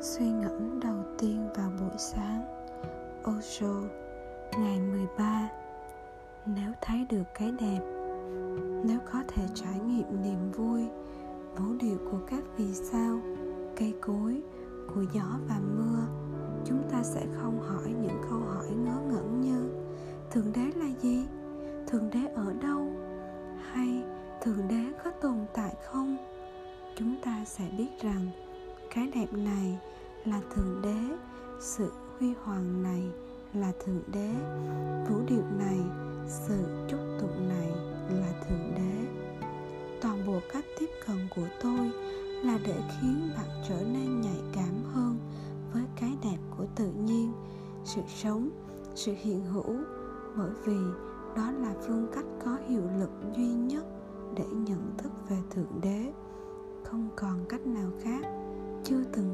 Suy ngẫm đầu tiên vào buổi sáng, Osho, Ngày 13 Nếu thấy được cái đẹp, Nếu có thể trải nghiệm niềm vui Vũ điệu của các vì sao, Cây cối, Của gió và mưa, Chúng ta sẽ không hỏi những câu hỏi ngớ ngẩn như, Thượng đế là gì? Thượng đế ở đâu? Hay Thượng đế có tồn tại không? Chúng ta sẽ biết rằng cái đẹp này là thượng đế. Sự huy hoàng này là thượng đế. Vũ điệu này, sự chúc tụng này là thượng đế. Toàn bộ cách tiếp cận của tôi là để khiến bạn trở nên nhạy cảm hơn với cái đẹp của tự nhiên, sự sống, sự hiện hữu. Bởi vì đó là phương cách có hiệu lực duy nhất để nhận thức về thượng đế. Không còn cách nào khác. Chưa từng